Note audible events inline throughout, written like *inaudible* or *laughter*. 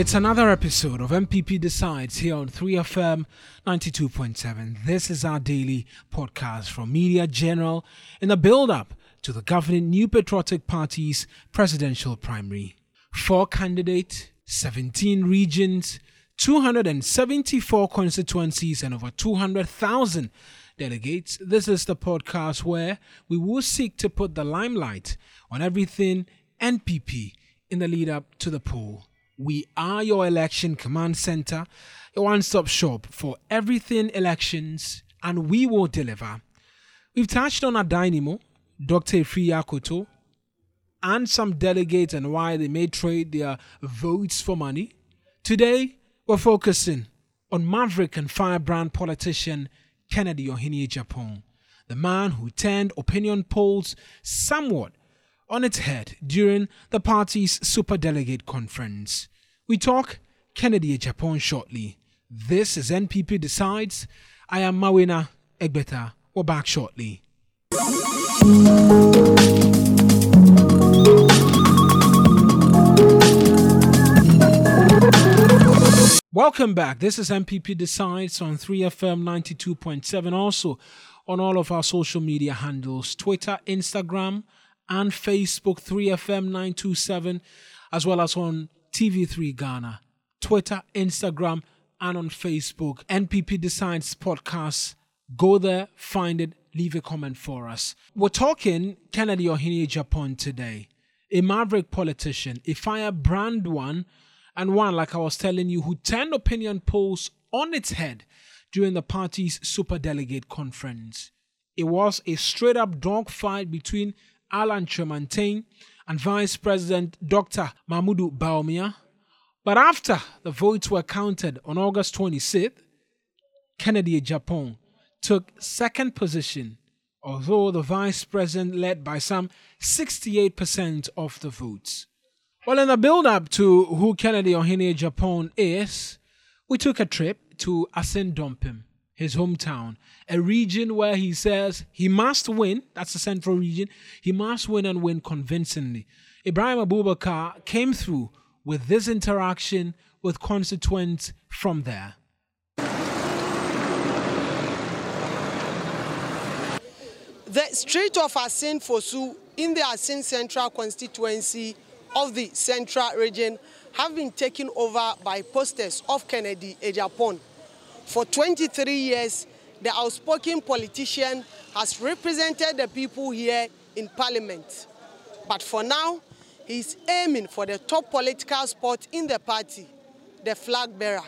It's another episode of NPP Decides here on 3FM 92.7. This is our daily podcast from Media General in the build up to the governing New Patriotic Party's presidential primary. Four candidates, 17 regions, 274 constituencies, and over 200,000 delegates. This is the podcast where we will seek to put the limelight on everything NPP in the lead up to the poll. We are your election command center, your one stop shop for everything elections, and we will deliver. We've touched on Addai-Nimoh, Dr. Afriyie Akoto, and some delegates and why they may trade their votes for money. Today, we're focusing on maverick and firebrand politician Kennedy Ohene Agyapong, the man who turned opinion polls somewhat on its head during the party's superdelegate conference. We talk Kennedy Agyapong shortly. This is NPP Decides. I am Mawena Egbeta. We're back shortly. Welcome back. This is NPP Decides on 3FM 92.7. Also on all of our social media handles Twitter, Instagram, and Facebook 3FM 927, as well as on TV3 Ghana, Twitter, Instagram, and on Facebook. NPP Decides Podcast. Go there, find it, leave a comment for us. We're talking Kennedy Ohene Agyapong today, a maverick politician, a firebrand one and one, like I was telling you, who turned opinion polls on its head during the party's super delegate conference. It was a straight up dogfight between Alan Kyerematen and Vice President Dr. Mahamudu Bawumia. But after the votes were counted on August 26th, Kennedy Agyapong took second position, although the vice president led by some 68% of the votes. Well, in the build up to who Kennedy Ohene Agyapong is, we took a trip to Assindompim, his hometown, a region where he says he must win. That's the central region. He must win and win convincingly. Ibrahim Abubakar came through with this interaction with constituents from there. The street of Asin Fosu in the Asin Central constituency of the Central region have been taken over by posters of Kennedy Agyapong. For 23 years, the outspoken politician has represented the people here in Parliament. But for now, he is aiming for the top political spot in the party, the flag bearer.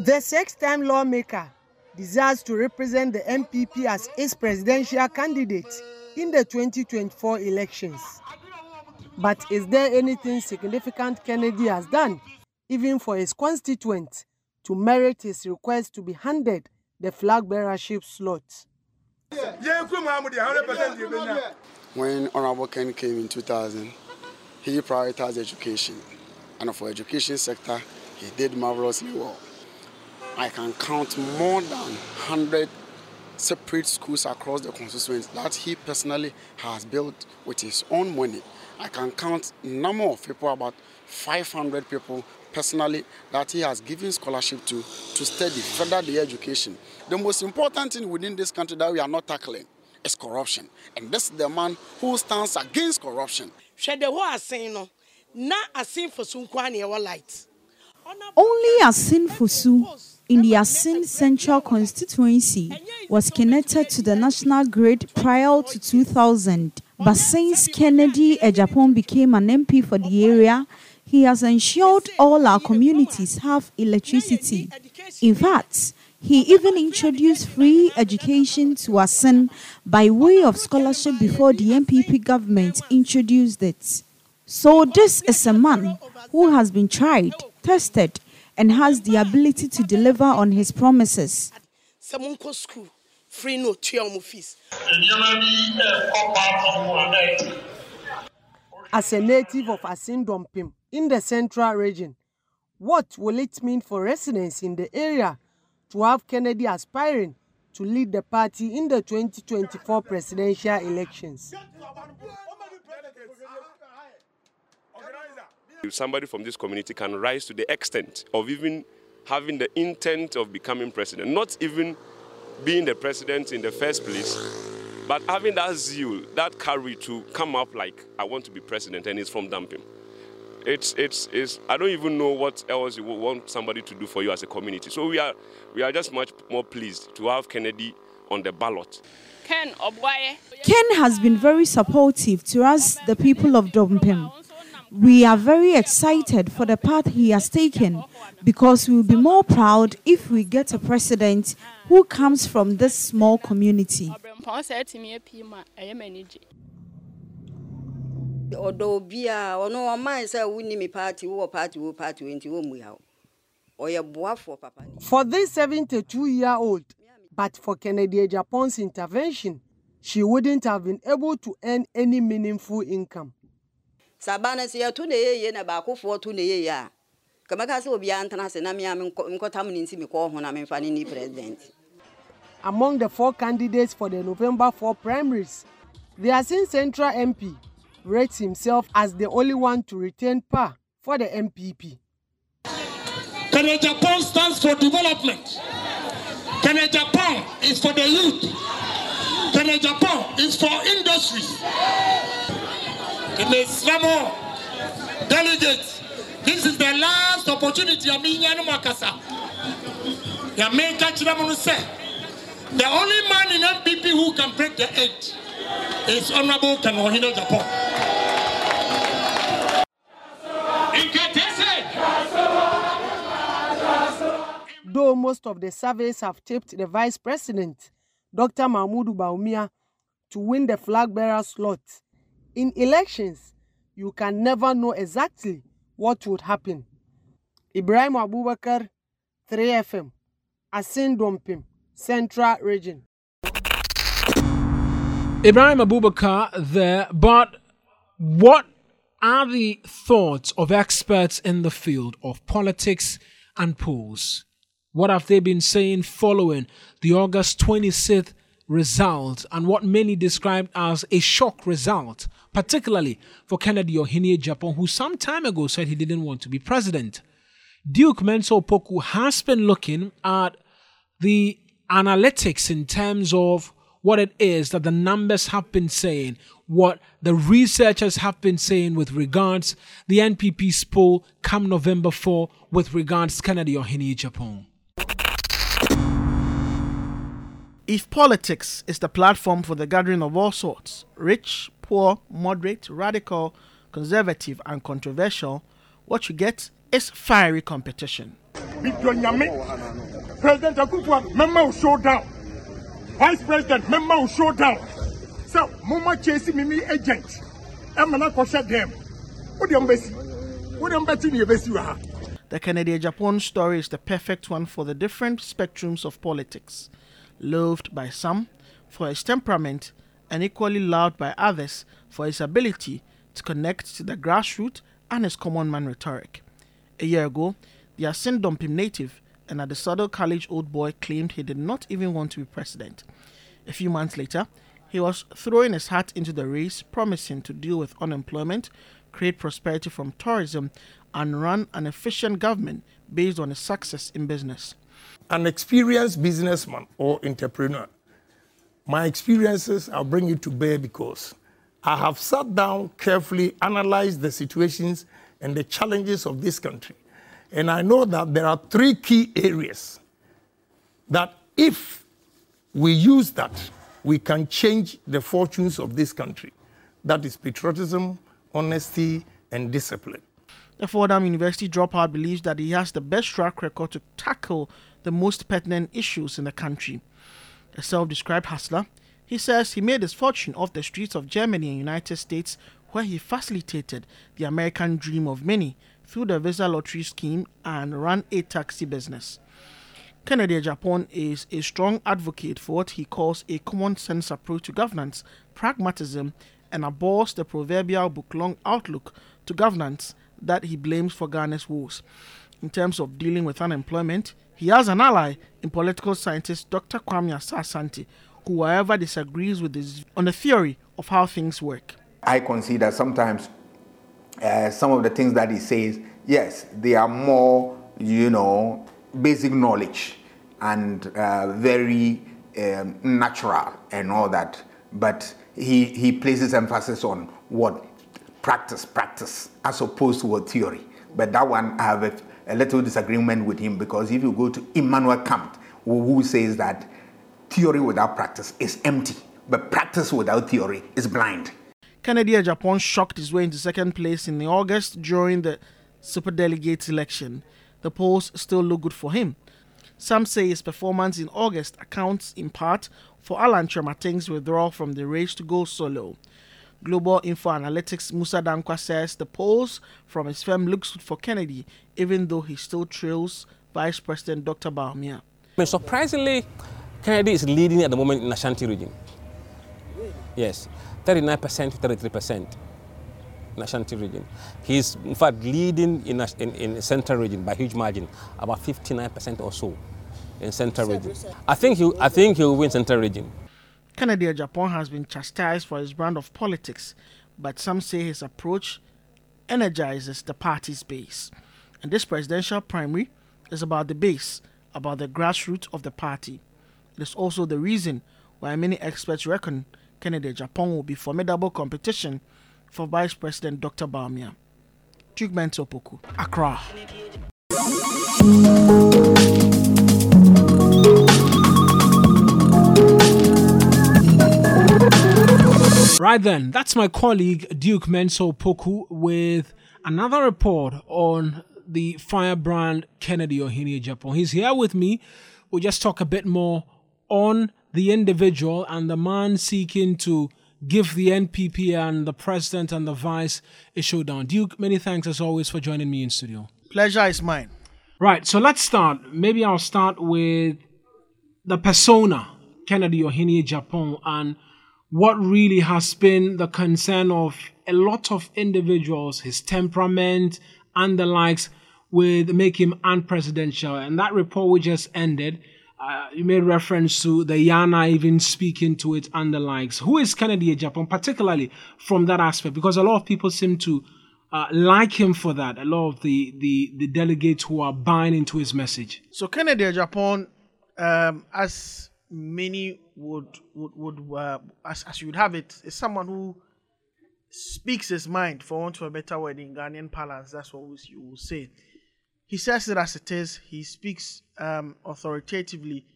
The six-time lawmaker desires to represent the NPP as its presidential candidate in the 2024 elections. But is there anything significant Kennedy has done, even for his constituents, to merit his request to be handed the flag bearership slot? When Honorable Ken came in 2000, he prioritized education. And for education sector, he did marvelously well. I can count more than 100 separate schools across the constituency that he personally has built with his own money. I can count number of people, about 500 people personally that he has given scholarship to to study further their education. The most important thing within this country that we are not tackling is corruption. And this is the man who stands against corruption. Only Asin Fosu in the Asin Central constituency was connected to the national grid prior to 2000. But since Kennedy Agyapong became an MP for the area, he has ensured all our communities have electricity. In fact, he even introduced free education to Asin by way of scholarship before the NPP government introduced it. So, this is a man who has been tried, tested, and has the ability to deliver on his promises. As a native of Assindompim in the central region, what will it mean for residents in the area to have Kennedy aspiring to lead the party in the 2024 presidential elections? If somebody from this community can rise to the extent of even having the intent of becoming president, not even being the president in the first place, but having that zeal, that courage to come up like, I want to be president, and it's from Dampim. It's, it's, it's, I don't even know what else you want somebody to do for you as a community. So we are, we are just much more pleased to have Kennedy on the ballot. Ken Ken has been very supportive to us, the people of Dampim. We are very excited for the path he has taken because we will be more proud if we get a president who comes from this small community. For this 72 year old, but for Kennedy Agyapong's intervention, she wouldn't have been able to earn any meaningful income. Among the four candidates for the November 4 primaries, the Asin Central MP rates himself as the only one to retain power for the NPP. Kennedy Agyapong stands for development. Kennedy Agyapong is for the youth. Kennedy Agyapong is for industries. Islamo delegates, this is the last opportunity I'm in Makasa. Yameka Chiramunu said, the only man in MPP who can break the eight is Honorable Kanohino Japan. Though most of the surveys have tipped the vice president, Dr. Mahmoud Bawumia, to win the flag bearer slot, in elections, you can never know exactly what would happen. Ibrahim Abubakar, 3FM, Asin Dampim, Central Region. Ibrahim Abubakar there, but what are the thoughts of experts in the field of politics and polls? What have they been saying following the August 26th result and what many described as a shock result, particularly for Kennedy Ohene Agyapong, who some time ago said he didn't want to be president? Duke Mensah Opoku has been looking at the analytics in terms of what it is that the numbers have been saying, what the researchers have been saying with regards the NPP's poll come November 4 with regards Kennedy Ohene Agyapong. If politics is the platform for the gathering of all sorts, rich, poor, moderate, radical, conservative, and controversial, what you get is fiery competition. President Akufo, member will show down. Vice President, member will show down. So, Mama chasing me agent. I'm not shut them. What do you? What do you? The Kennedy Agyapong story is the perfect one for the different spectrums of politics loved by some for his temperament and equally loved by others for his ability to connect to the grassroots and his common man rhetoric. A year ago, the Asin Dampim native and Adisadel College old boy claimed he did not even want to be president. A few months later, he was throwing his hat into the race, promising to deal with unemployment, create prosperity from tourism, and run an efficient government based on his success in business an experienced businessman or entrepreneur, my experiences I'll bring you to bear because I have sat down, carefully analyzed the situations and the challenges of this country. And I know that there are three key areas that if we use that, we can change the fortunes of this country. That is patriotism, honesty, and discipline. The Fordham University dropout believes that he has the best track record to tackle the most pertinent issues in the country. A self described hustler, he says he made his fortune off the streets of Germany and United States, where he facilitated the American dream of many through the visa lottery scheme and ran a taxi business. Kennedy Agyapong is a strong advocate for what he calls a common sense approach to governance, pragmatism, and abhors the proverbial book long outlook to governance that he blames for Ghana's woes. In terms of dealing with unemployment, he has an ally in political scientist Dr. Kwame Asah-Asante, who, however, disagrees with his on the theory of how things work. I consider sometimes uh, some of the things that he says, yes, they are more, you know, basic knowledge and uh, very um, natural and all that. But he, he places emphasis on what practice, practice, as opposed to a theory. But that one, I have a, a little disagreement with him because if you go to Immanuel Kant, who, says that theory without practice is empty, but practice without theory is blind. Kennedy Agyapong shocked his way into second place in August during the superdelegates election. The polls still look good for him. Some say his performance in August accounts in part for Alan Kyerematen's withdrawal from the race to go solo. Global Info Analytics Musa Dankwa says the polls from his firm looks good for Kennedy, even though he still trails Vice President Dr. Bawumia. Surprisingly, Kennedy is leading at the moment in Ashanti region. Yes, 39% to 33% in Ashanti region. He's in fact leading in, in, in Central region by huge margin, about 59% or so in Central region. I think he, I think he will win Central region. Kennedy Agyapong has been chastised for his brand of politics, but some say his approach energizes the party's base. And this presidential primary is about the base, about the grassroots of the party. It is also the reason why many experts reckon Kennedy Agyapong will be formidable competition for Vice President Dr. Bawumia. Duke Mensah Opoku, Accra. Right then, that's my colleague Duke Mensah Opoku with another report on the firebrand Kennedy Ohene Agyapong. He's here with me. We'll just talk a bit more on the individual and the man seeking to give the NPP and the president and the vice a showdown. Duke, many thanks as always for joining me in studio. Pleasure is mine. Right, so let's start. Maybe I'll start with the persona, Kennedy Ohene Agyapong, and what really has been the concern of a lot of individuals, his temperament and the likes, with make him unpresidential. And that report we just ended, uh, you made reference to the Yana even speaking to it and the likes. Who is Kennedy Agyapong, particularly from that aspect? Because a lot of people seem to uh, like him for that. A lot of the, the, the delegates who are buying into his message. So Kennedy Agyapong, um, as many would would would uh, as as you would have it, is someone who speaks his mind, for want of a better word, in Ghanaian parlance. That's what you will say. He says it as it is. He speaks um, authoritatively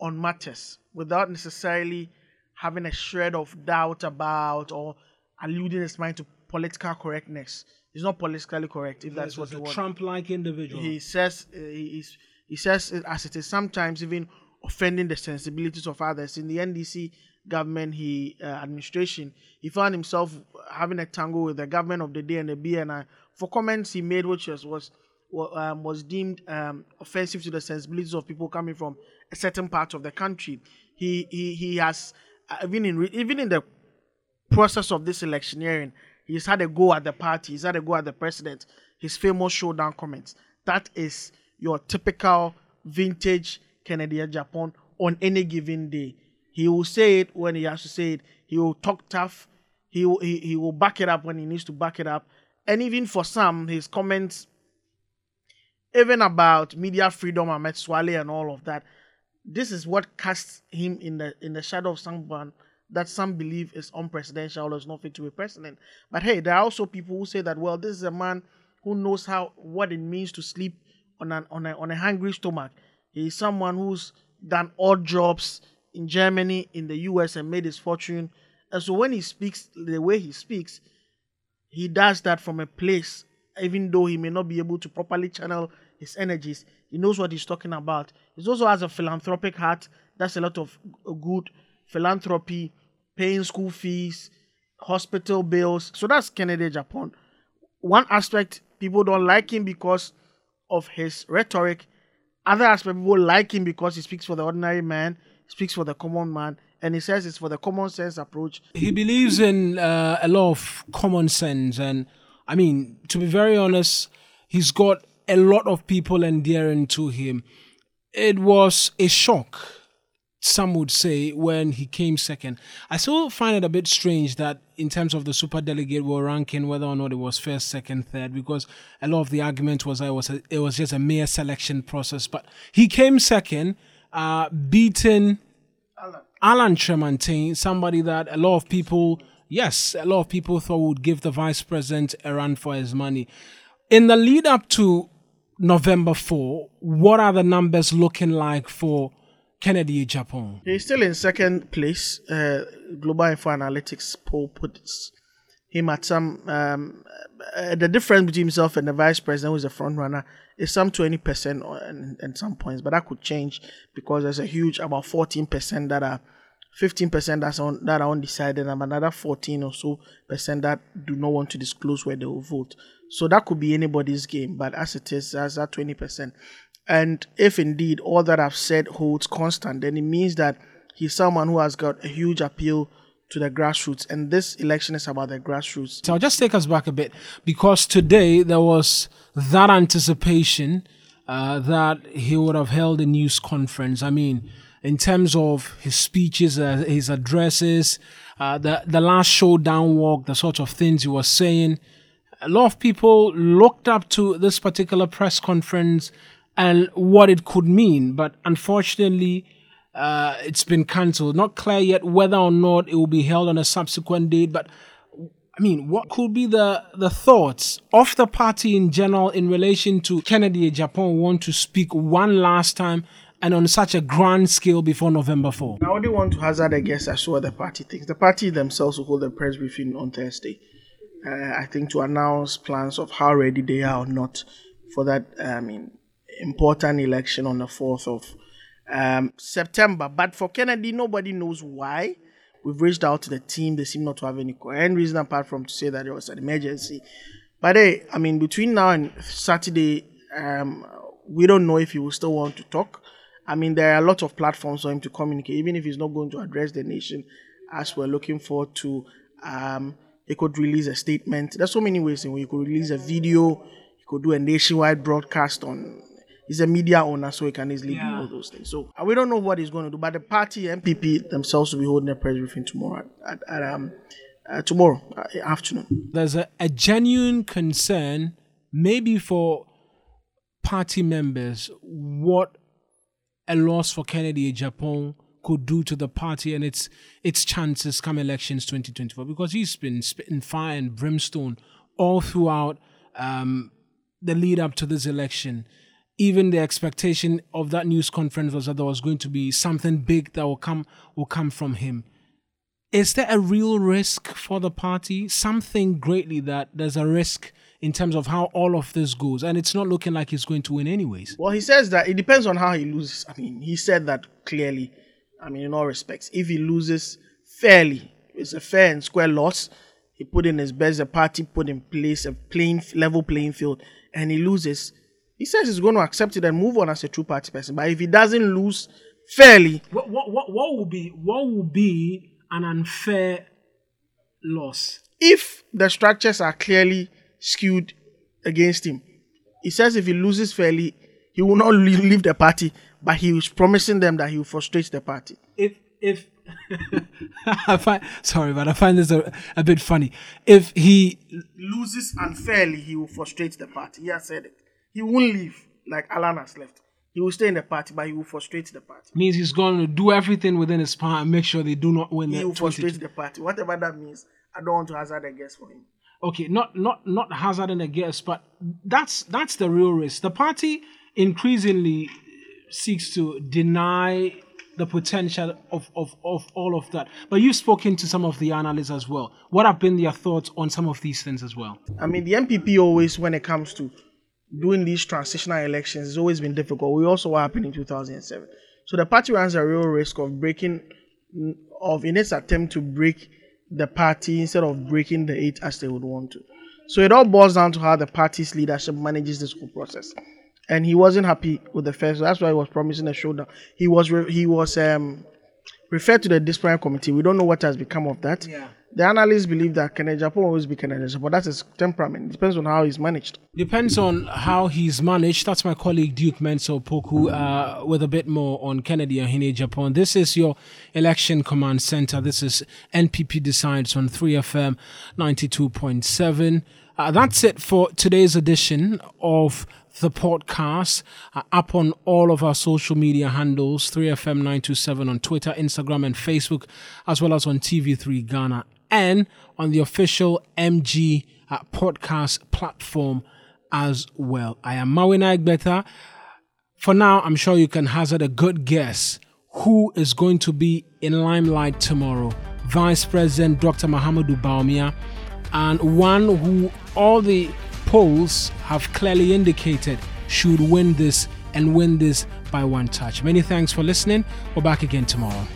on matters without necessarily having a shred of doubt about or alluding his mind to political correctness. He's not politically correct, if that's what you want. Trump-like individual. He says uh, he, he says it as it is. Sometimes even offending the sensibilities of others. In the NDC government, he uh, administration, he found himself having a tangle with the government of the day and the BNI for comments he made, which was was um, was deemed um, offensive to the sensibilities of people coming from a certain part of the country. He he he has uh, even in even in the process of this electioneering, he's had a go at the party. He's had a go at the president. His famous showdown comments. That is your typical vintage Kennedy Agyapong on any given day. He will say it when he has to say it. He will talk tough. He will, he, he will back it up when he needs to back it up. And even for some, his comments, even about media freedom, Ahmed Suale and all of that, this is what casts him in the in the shadow of someone that some believe is unpresidential or is not fit to be president. But hey, there are also people who say that well, this is a man who knows how what it means to sleep on an on a on a hungry stomach. He's someone who's done odd jobs in Germany, in the US, and made his fortune. And so when he speaks the way he speaks, he does that from a place, even though he may not be able to properly channel his energies. He knows what he's talking about. He also has a philanthropic heart. That's a lot of good philanthropy, paying school fees, hospital bills. So that's Kennedy Agyapong. One aspect people don't like him because of his rhetoric other aspects, people like him because he speaks for the ordinary man, speaks for the common man, and he says it's for the common sense approach. He believes in uh, a lot of common sense, and I mean, to be very honest, he's got a lot of people endearing to him. It was a shock some would say when he came second. I still find it a bit strange that in terms of the super delegate were ranking whether or not it was first, second, third, because a lot of the argument was it was a, it was just a mere selection process. But he came second, uh, beating Alan, Alan Kyerematen, somebody that a lot of people, yes, a lot of people thought would give the vice president a run for his money. In the lead up to November 4, what are the numbers looking like for? Kennedy Agyapong. He's still in second place. Uh, Global Info Analytics poll puts him at some. Um, uh, the difference between himself and the vice president, who's the front runner, is some 20% and, and some points. But that could change because there's a huge, about 14% that are. 15% that's on that are undecided and another 14 or so percent that do not want to disclose where they will vote. So that could be anybody's game, but as it is, as that 20%. And if indeed all that I've said holds constant, then it means that he's someone who has got a huge appeal to the grassroots. And this election is about the grassroots. So I'll just take us back a bit because today there was that anticipation uh, that he would have held a news conference. I mean, in terms of his speeches, uh, his addresses, uh, the the last showdown walk, the sort of things he was saying, a lot of people looked up to this particular press conference and what it could mean. But unfortunately, uh, it's been cancelled. Not clear yet whether or not it will be held on a subsequent date. But I mean, what could be the, the thoughts of the party in general in relation to Kennedy Agyapong want to speak one last time and on such a grand scale before November 4? I only want to hazard a guess as to what the party thinks. The party themselves will hold a press briefing on Thursday. Uh, I think to announce plans of how ready they are or not for that. I mean, important election on the 4th of um, September. But for Kennedy, nobody knows why. We've reached out to the team. They seem not to have any coherent reason apart from to say that it was an emergency. But hey, I mean, between now and Saturday, um, we don't know if he will still want to talk. I mean, there are a lot of platforms for him to communicate, even if he's not going to address the nation as we're looking forward to. Um, he could release a statement. There's so many ways in which he could release a video. He could do a nationwide broadcast on he's a media owner, so he can easily yeah. do all those things. So we don't know what he's going to do, but the party NPP themselves will be holding a press briefing tomorrow at, at, at um, uh, tomorrow uh, afternoon. There's a, a genuine concern, maybe for party members, what a loss for Kennedy Agyapong could do to the party and its its chances come elections 2024 because he's been spitting fire and brimstone all throughout um, the lead up to this election even the expectation of that news conference was that there was going to be something big that will come will come from him. Is there a real risk for the party? Something greatly that there's a risk in terms of how all of this goes, and it's not looking like he's going to win anyways. Well, he says that it depends on how he loses. I mean, he said that clearly. I mean, in all respects, if he loses fairly, it's a fair and square loss. He put in his best. The party put in place a plain level playing field, and he loses he says he's going to accept it and move on as a true party person. But if he doesn't lose fairly, what what what, what will be what will be an unfair loss? If the structures are clearly skewed against him, he says if he loses fairly, he will not leave the party, but he is promising them that he will frustrate the party. If if *laughs* I find sorry, but I find this a, a bit funny. If he loses unfairly, he will frustrate the party. He has said it. He won't leave like Alan has left. He will stay in the party, but he will frustrate the party. Means he's going to do everything within his power and make sure they do not win. He will frustrate the party, whatever that means. I don't want to hazard a guess for him. Okay, not not not hazarding a guess, but that's that's the real risk. The party increasingly seeks to deny the potential of, of, of all of that. But you've spoken to some of the analysts as well. What have been their thoughts on some of these things as well? I mean, the NPP always, when it comes to doing these transitional elections has always been difficult. We also what happened in 2007. So the party runs a real risk of breaking, of in its attempt to break the party instead of breaking the eight as they would want to. So it all boils down to how the party's leadership manages this whole process. And he wasn't happy with the first. So that's why he was promising a showdown. He was re- he was um, referred to the disciplinary committee. We don't know what has become of that. Yeah. The analysts believe that Kenneth Agyapong will always be Kenneth Agyapong. That's his temperament. It depends on how he's managed. Depends on how he's managed. That's my colleague Duke Mensah Opoku uh, with a bit more on Kennedy Ohene Agyapong. This is your election command center. This is NPP Decides on 3FM 92.7. Uh, that's it for today's edition of the podcast uh, up on all of our social media handles 3FM927 on Twitter, Instagram, and Facebook, as well as on TV3 Ghana and on the official MG uh, podcast platform as well. I am Mawena Egbeta. For now, I'm sure you can hazard a good guess who is going to be in limelight tomorrow. Vice President Dr. Mahamudu Bawumia, and one who all the polls have clearly indicated should win this and win this by one touch. Many thanks for listening. We're back again tomorrow.